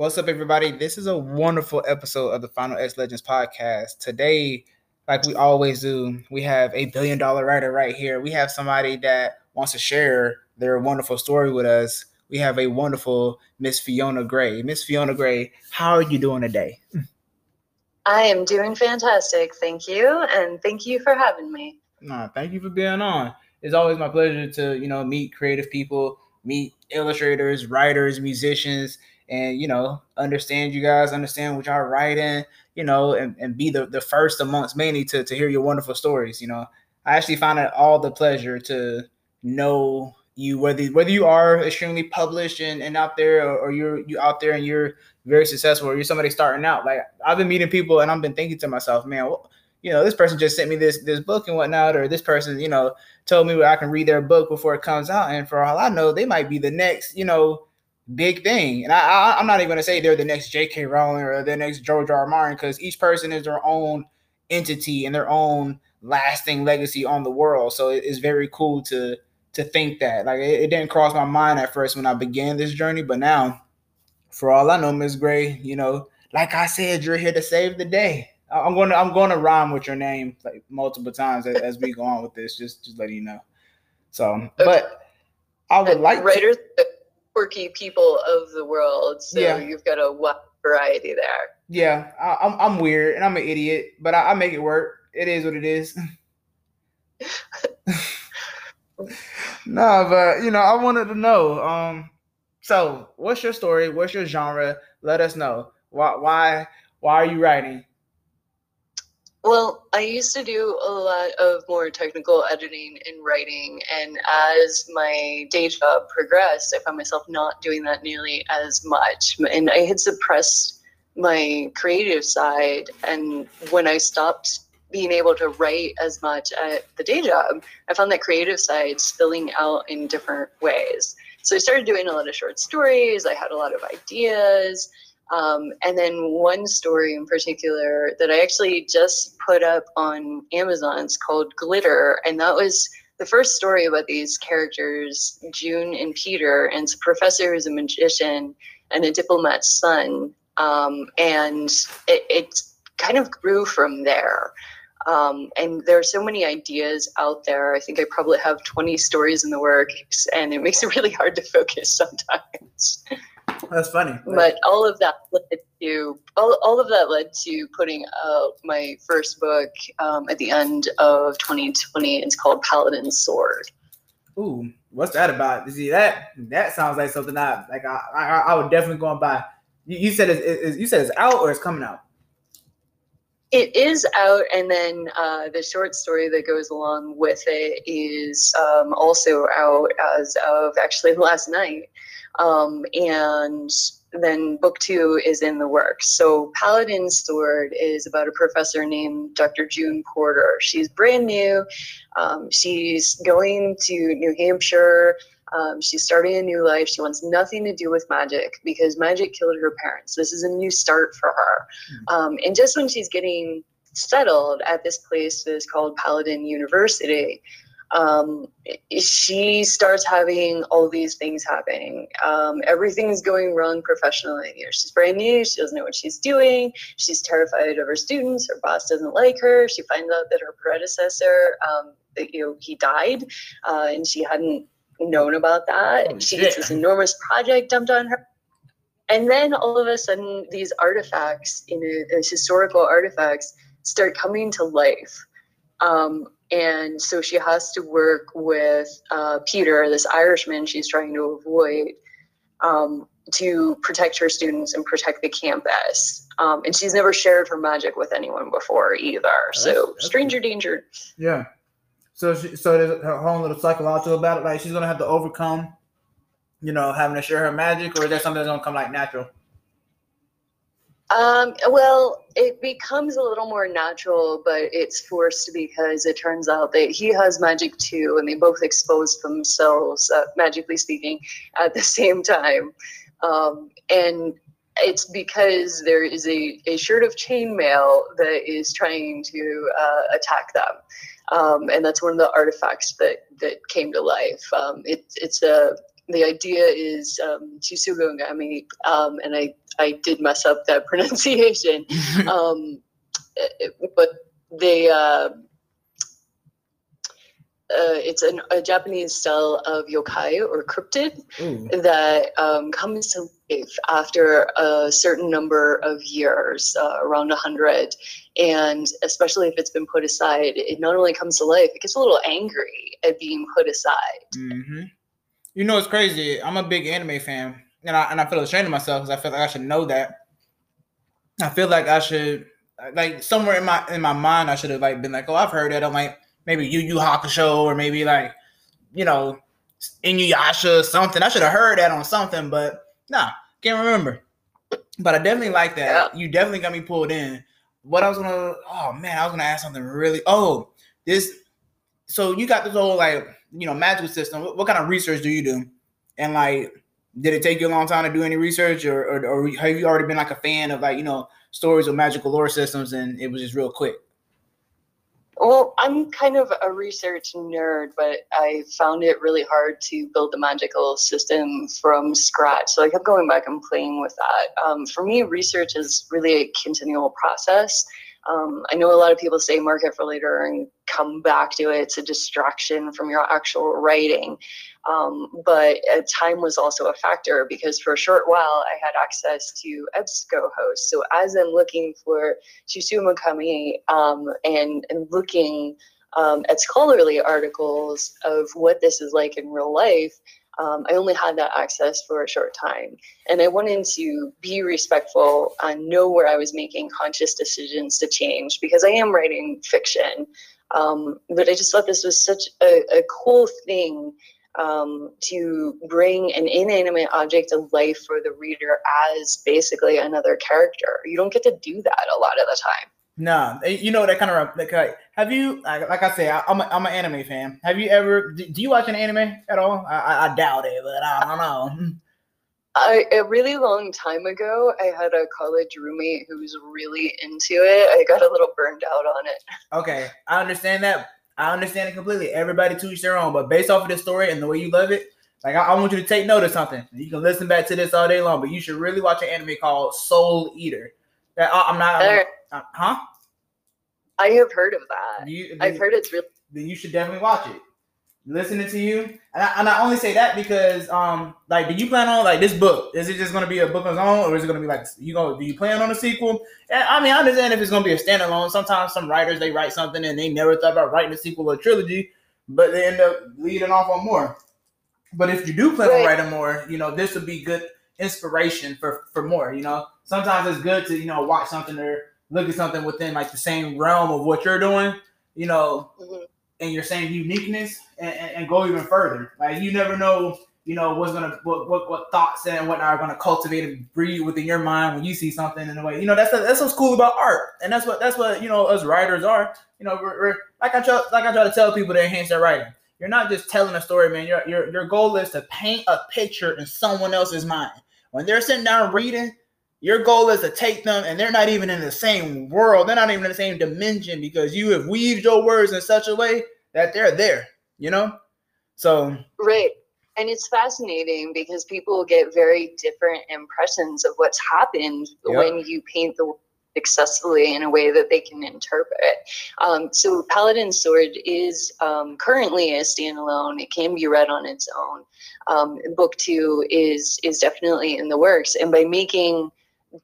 What's up, everybody? This is a wonderful episode of the Final X Legends podcast. Today, like we always do, we have a billion dollar writer right here. We have somebody that wants to share their wonderful story with us. We have a wonderful Miss Fiona Grey. Miss Fiona Grey, how are you doing today? I am doing fantastic. Thank you. And thank you for having me. Nah, thank you for being on. It's always my pleasure to, you know, meet creative people, meet illustrators, writers, musicians, and you know, understand you guys, understand what y'all writing, you know, and, and be the, the first amongst many to, to hear your wonderful stories. You know, I actually find it all the pleasure to know you whether whether you are extremely published and, and out there or, or you're you out there and you're very successful or you're somebody starting out. Like I've been meeting people and I've been thinking to myself, man, well, you know, this person just sent me this this book and whatnot, or this person, you know, told me I can read their book before it comes out, and for all I know, they might be the next, you know, big thing. And I, I am not even gonna say they're the next J.K. Rowling or the next George R. R. Martin because each person is their own entity and their own lasting legacy on the world. So it is very cool to to think that. Like it, it, didn't cross my mind at first when I began this journey, but now, for all I know, Miss Grey, you know, like I said, you're here to save the day. I'm going to I'm going to rhyme with your name like multiple times as, as we go on with this. Just just letting you know. So, but I would uh, like writers, to, uh, quirky people of the world. So yeah. you've got a wide variety there. Yeah, I, am I'm, I'm weird and I'm an idiot, but I, I make it work. It is what it is. nah, but you know, I wanted to know. Um, so what's your story? What's your genre? Let us know. Why why why are you writing? Well, I used to do a lot of more technical editing and writing, and as my day job progressed, I found myself not doing that nearly as much. And I had suppressed my creative side, and when I stopped being able to write as much at the day job, I found that creative side spilling out in different ways. So I started doing a lot of short stories. I had a lot of ideas. Um, and then one story in particular that I actually just put up on Amazon called Glitter. And that was the first story about these characters, June and Peter. And it's a professor who's a magician and a diplomat's son. Um, and it, it kind of grew from there. Um, and there are so many ideas out there. I think I probably have 20 stories in the works, and it makes it really hard to focus sometimes. That's funny. But all of that led to all, all of that led to putting out my first book um, at the end of 2020. It's called Paladin's Sword. Ooh, what's that about? See that that sounds like something I like. I I, I would definitely go and buy. You, you said it's, it's, you said it's out or it's coming out. It is out, and then uh, the short story that goes along with it is um, also out as of actually last night. Um, and then book two is in the works. So Paladin's Sword is about a professor named Dr. June Porter. She's brand new. Um, she's going to New Hampshire um, she's starting a new life. She wants nothing to do with magic because magic killed her parents. This is a new start for her. Mm-hmm. Um, and just when she's getting settled at this place that is called Paladin University, um, she starts having all these things happening. Um, everything's going wrong professionally. You know, she's brand new. She doesn't know what she's doing. She's terrified of her students. Her boss doesn't like her. She finds out that her predecessor, um, that you know, he died, uh, and she hadn't known about that. Oh, she gets this enormous project dumped on her. And then all of a sudden, these artifacts, in these historical artifacts, start coming to life. Um, and so she has to work with uh, Peter, this Irishman she's trying to avoid, um, to protect her students and protect the campus. Um, and she's never shared her magic with anyone before either. That's, so that's stranger cool. danger. Yeah. So she, so there's her own little psychological about it. Like she's gonna have to overcome, you know, having to share her magic, or is that something that's gonna come like natural? Um, well, it becomes a little more natural, but it's forced because it turns out that he has magic too, and they both expose themselves, uh, magically speaking, at the same time. Um, and it's because there is a, a shirt of chainmail that is trying to uh, attack them. Um, and that's one of the artifacts that that came to life. Um, it, it's a the idea is um, Chisugongami, um, and I, I did mess up that pronunciation, um, but they uh, uh, it's an, a Japanese style of yokai or cryptid Ooh. that um, comes to life after a certain number of years, uh, around 100. And especially if it's been put aside, it not only comes to life, it gets a little angry at being put aside. Mm-hmm. You know, it's crazy. I'm a big anime fan, and I, and I feel ashamed of myself because I feel like I should know that. I feel like I should, like, somewhere in my in my mind, I should have like been like, oh, I've heard that. I'm like, maybe Yu Yu Hakusho or maybe like, you know, Inuyasha or something. I should have heard that on something, but nah, can't remember. But I definitely like that. You definitely got me pulled in. What I was gonna, oh man, I was gonna ask something really. Oh, this. So you got this whole like, you know, magical system. What, what kind of research do you do? And like, did it take you a long time to do any research, or, or, or have you already been like a fan of like, you know, stories of magical lore systems, and it was just real quick? Well, I'm kind of a research nerd, but I found it really hard to build the magical system from scratch. So I kept going back and playing with that. Um, for me, research is really a continual process. Um, I know a lot of people say market for later and come back to it. It's a distraction from your actual writing. Um, but uh, time was also a factor because for a short while I had access to EBSCO So as I'm looking for tsukumogami um, and, and looking um, at scholarly articles of what this is like in real life, um, I only had that access for a short time. And I wanted to be respectful and know where I was making conscious decisions to change because I am writing fiction. Um, but I just thought this was such a, a cool thing um, to bring an inanimate object to life for the reader as basically another character. You don't get to do that a lot of the time. Nah, you know that kind of like. Have you like, like I say, I, am a, I'm an anime fan. Have you ever? Do, do you watch an anime at all? I, I, doubt it, but I don't know. I, a really long time ago, I had a college roommate who was really into it. I got a little burned out on it. Okay, I understand that. I understand it completely. Everybody to each their own, but based off of the story and the way you love it, like I, I, want you to take note of something. You can listen back to this all day long, but you should really watch an anime called Soul Eater. That I, am not, uh, huh? I have heard of that. You, I've heard it's really. Then you should definitely watch it. Listening to you, and I, and I only say that because, um, like, do you plan on like this book? Is it just going to be a book on its own, or is it going to be like you go? Do you plan on a sequel? And, I mean, I understand if it's going to be a standalone. Sometimes some writers they write something and they never thought about writing a sequel or a trilogy, but they end up leading off on more. But if you do plan right. on writing more, you know, this would be good inspiration for for more. You know, sometimes it's good to you know watch something or look at something within like the same realm of what you're doing, you know, mm-hmm. and your same uniqueness, and, and, and, go even further. Like you never know, you know, what's gonna what what, what thoughts and what are gonna cultivate and breed within your mind when you see something in a way. You know, that's that's what's cool about art, and that's what that's what you know us writers are. You know, we're, we're like I try like I try to tell people to enhance their writing. You're not just telling a story, man. Your your your goal is to paint a picture in someone else's mind. When they're sitting down reading, your goal is to take them, and they're not even in the same world. They're not even in the same dimension because you have weaved your words in such a way that they're there. You know, so right. And it's fascinating because people get very different impressions of what's happened yep. when you paint the successfully in a way that they can interpret. Um, so Paladin Sword is um, currently a standalone. It can be read on its own. Um, book two is is definitely in the works, and by making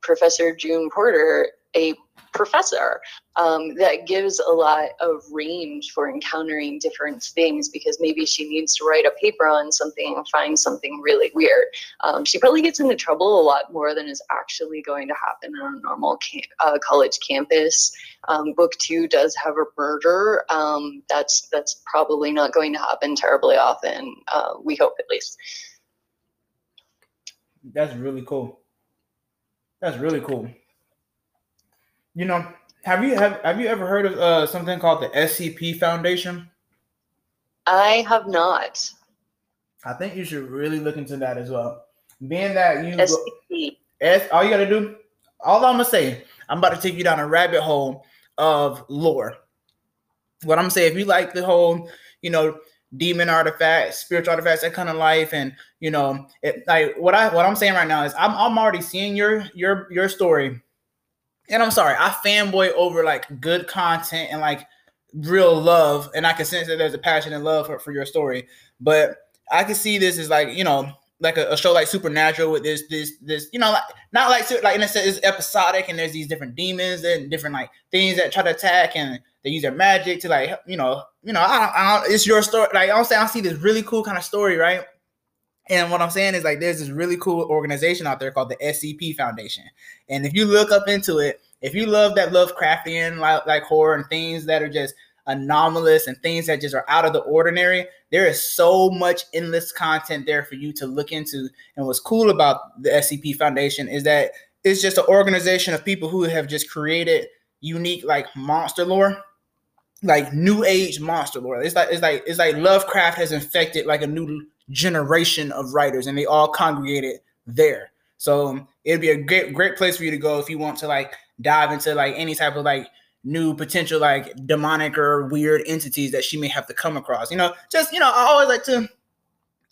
Professor June Porter a professor um, that gives a lot of range for encountering different things because maybe she needs to write a paper on something and find something really weird. Um, she probably gets into trouble a lot more than is actually going to happen on a normal uh, college campus. Um, book two does have a murder. Um, that's that's probably not going to happen terribly often. Uh, we hope at least. That's really cool. That's really cool. You know, have you have have you ever heard of uh, something called the SCP Foundation? I have not. I think you should really look into that as well. Being that you SCP. S, all you gotta do, all I'm gonna say, I'm about to take you down a rabbit hole of lore. What I'm saying, if you like the whole, you know, demon artifacts, spiritual artifacts, that kind of life, and you know, it, like what I what I'm saying right now is I'm I'm already seeing your your your story, and I'm sorry, I fanboy over like good content and like real love, and I can sense that there's a passion and love for, for your story, but I can see this as like you know like a, a, show like Supernatural with this this this you know like not like like in a sense it's episodic and there's these different demons and different like things that try to attack and they use their magic to like you know you know I don't, I don't, it's your story like I'm saying I see this really cool kind of story right? And what I'm saying is like there's this really cool organization out there called the SCP Foundation. And if you look up into it if you love that Lovecraftian like, like horror and things that are just anomalous and things that just are out of the ordinary. There is so much endless content there for you to look into. And what's cool about the SCP Foundation is that it's just an organization of people who have just created unique like monster lore, like new age monster lore. It's like it's like it's like Lovecraft has infected like a new generation of writers, and they all congregated there. So it'd be a great great place for you to go if you want to like dive into like any type of like new potential like demonic or weird entities that she may have to come across. You know, just you know, I always like to.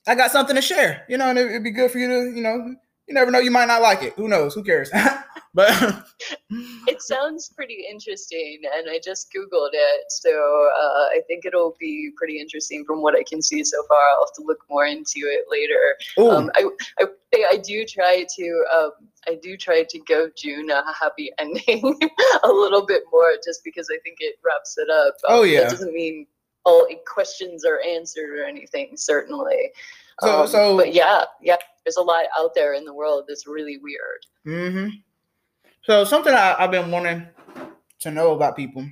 I got something to share, you know, and it'd be good for you to, you know, you never know, you might not like it. Who knows? Who cares? but it sounds pretty interesting, and I just googled it, so uh, I think it'll be pretty interesting from what I can see so far. I'll have to look more into it later. Um, I, I I do try to um, I do try to give June a happy ending a little bit more, just because I think it wraps it up. Um, oh yeah, that doesn't mean all questions are answered or anything. Certainly. So um, so, but yeah, yeah. There's a lot out there in the world that's really weird. Mm-hmm. So something I, I've been wanting to know about people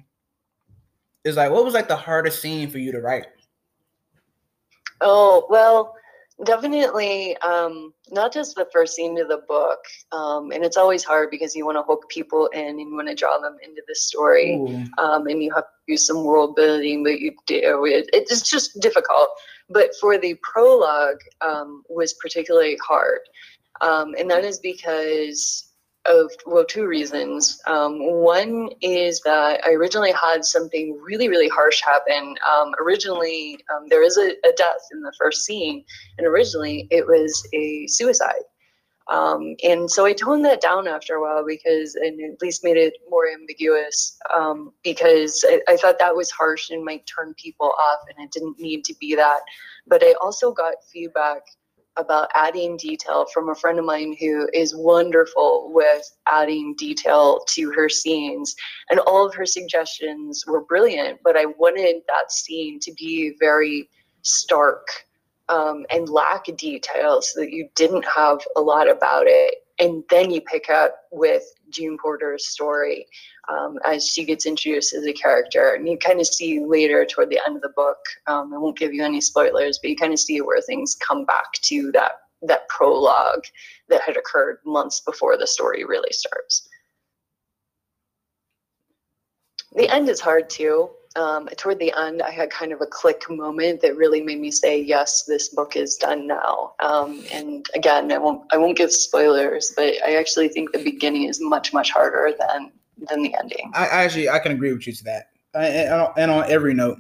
is like, what was like the hardest scene for you to write? Oh well Definitely, um, not just the first scene of the book, um, and it's always hard because you want to hook people in and you want to draw them into the story, um, and you have to do some world building, but you do it, it's just difficult. But for the prologue, um, was particularly hard, um, and that is because of well two reasons. Um, one is that i originally had something really really harsh happen. Um, originally um, there is a, a, death in the first scene and originally it was a suicide. Um, and so i toned that down after a while because and at least made it more ambiguous um, because I, I thought that was harsh and might turn people off and it didn't need to be that. But i also got feedback about adding detail from a friend of mine who is wonderful with adding detail to her scenes. And all of her suggestions were brilliant, but I wanted that scene to be very stark um, and lack detail so that you didn't have a lot about it. And then you pick up with June Porter's story um, as she gets introduced as a character. And you kind of see later toward the end of the book, um, I won't give you any spoilers, but you kind of see where things come back to that that prologue that had occurred months before the story really starts. The end is hard too. Um, toward the end, I had kind of a click moment that really made me say, "Yes, this book is done now." Um, and again, I won't I won't give spoilers, but I actually think the beginning is much much harder than than the ending. I, I actually I can agree with you to that, and, and on every note.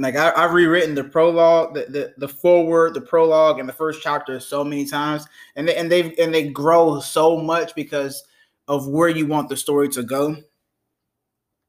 Like I, have rewritten the prologue, the, the the forward, the prologue, and the first chapter so many times, and they, and they and they grow so much because of where you want the story to go.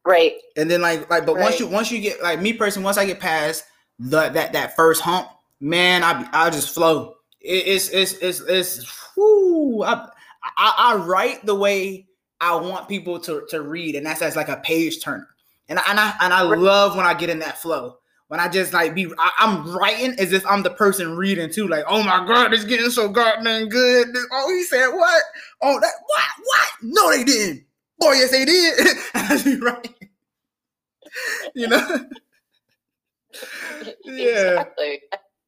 Right. And then like like, but right. once you once you get like me personally, once I get past the that that first hump, man, I I just flow. It, it's it's it's it's. Whoo, I, I I write the way I want people to, to read, and that's as like a page turner. And I, and I and I love when I get in that flow. When I just like be, I, am writing as if I'm the person reading too. Like, oh my god, it's getting so goddamn good. Oh, he said what? Oh, that what? What? No, they didn't. Boy, yes, they did. Writing. You know. yeah. Exactly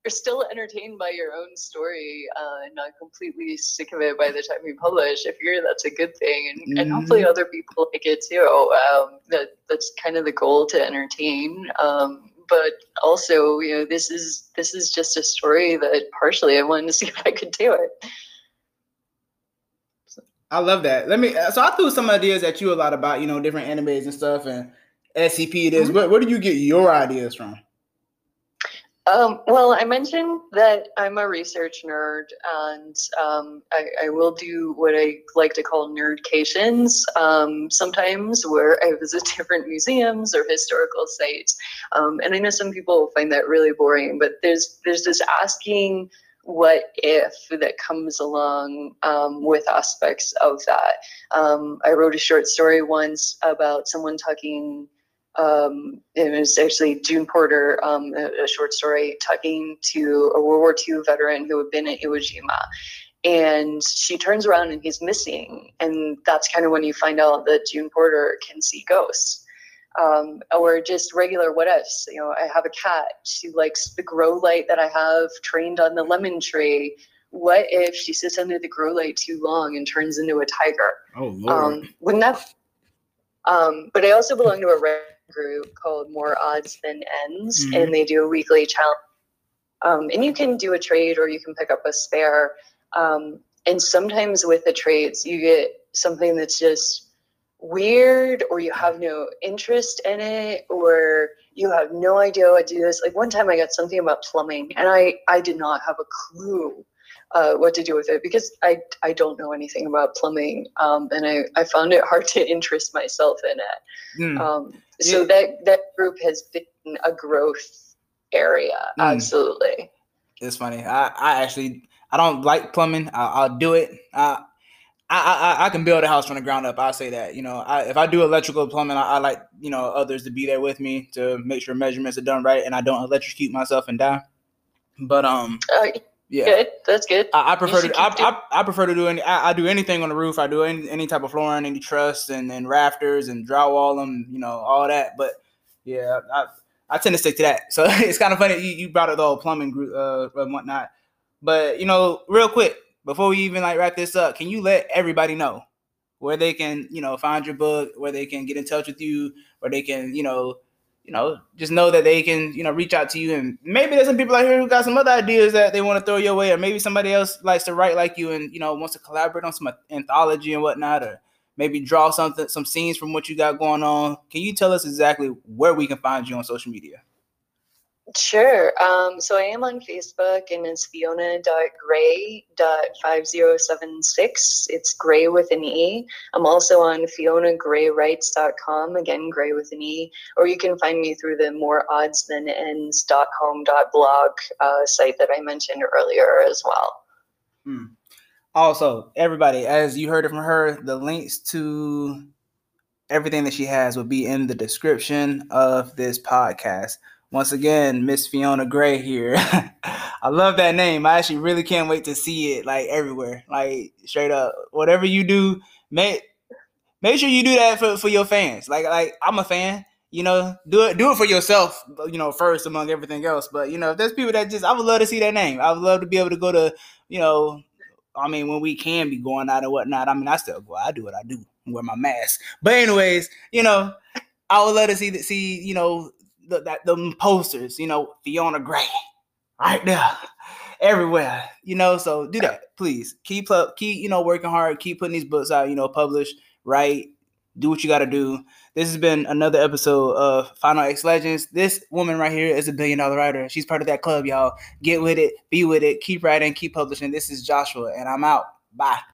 you're still entertained by your own story uh, and not completely sick of it by the time you publish. If you're, that's a good thing, and, mm-hmm. and hopefully other people like it too. Um, that that's kind of the goal to entertain. Um, but also, you know, this is this is just a story that partially I wanted to see if I could do it. I love that. Let me. So I threw some ideas at you a lot about you know different animes and stuff and SCP. It is. Mm-hmm. Where, where do you get your ideas from? Um, well, I mentioned that I'm a research nerd, and um, I, I, will do what I like to call nerdcations um, sometimes, where I visit different museums or historical sites. Um, and I know some people find that really boring, but there's there's this asking what if that comes along um, with aspects of that. Um, I wrote a short story once about someone talking um, it was actually June Porter, um, a, a, short story talking to a World War II veteran who had been at Iwo Jima. And she turns around and he's missing. And that's kind of when you find out that June Porter can see ghosts. Um, or just regular what ifs. You know, I have a cat. She likes the grow light that I have trained on the lemon tree. What if she sits under the grow light too long and turns into a tiger? Oh, Lord. Um, wouldn't that? Um, but I also belong to a group called More Odds Than Ends, mm-hmm. and they do a weekly challenge. Um, and you can do a trade or you can pick up a spare. Um, and sometimes with the trades, you get something that's just weird or you have no interest in it or you have no idea what to do this like one time i got something about plumbing and i i did not have a clue uh, what to do with it because I, I don't know anything about plumbing um, and I, I found it hard to interest myself in it. Mm. Um, so yeah. that, that group has been a growth area. Mm. Absolutely. It's funny. I, I actually, I don't like plumbing. I, will do it. I, I, I, I can build a house from the ground up. I'll say that. You know, I, if I do electrical plumbing, I, I, like you know others to be there with me to make sure measurements are done right, and I don't electrocute myself and die. But um, uh, yeah, good. That's good. I, I prefer to I, I, I, prefer to do any I, I, do anything on the roof. I do any, any type of flooring, any truss and, and rafters and drywall them, you know, all that. But yeah, I, I tend to stick to that. So it's kind of funny you, you brought up the whole plumbing group uh, and whatnot. But you know, real quick before we even like wrap this up, can you let everybody know where they can you know find your book, where they can get in touch with you, where they can you know you know, just know that they can, you know, reach out to you. And maybe there's some people out here who got some other ideas that they want to throw your way, or maybe somebody else likes to write like you and, you know, wants to collaborate on some anthology and whatnot, or maybe draw something, some scenes from what you got going on. Can you tell us exactly where we can find you on social media? Sure. Um, so I am on Facebook and it's fiona.grey.5076. It's gray with an E. I'm also on fionagreywrites.com, again, gray with an E. Or you can find me through the more odds than ends.home.blog uh, site that I mentioned earlier as well. Hmm. Also, everybody, as you heard it from her, the links to everything that she has will be in the description of this podcast once again, Miss Fiona Grey here. I love that name. I actually really can't wait to see it like everywhere. Like straight up. Whatever you do, make make sure you do that for, for your fans. Like like I'm a fan. You know, do it do it for yourself, you know, first among everything else. But you know, if there's people that just I would love to see that name. I would love to be able to go to, you know, I mean, when we can be going out and whatnot. I mean, I still go. I do what I do. Wear my mask. But anyways, you know, I would love to see that. see, you know, the that the posters, you know, Fiona Grey, right there, everywhere, you know. So do that, please. Keep up, keep you know working hard, keep putting these books out, you know, publish, write, do what you got to do. This has been another episode of Final X Legends. This woman right here is a billion dollar writer. She's part of that club, y'all. Get with it, be with it, keep writing, keep publishing. This is Joshua, and I'm out. Bye.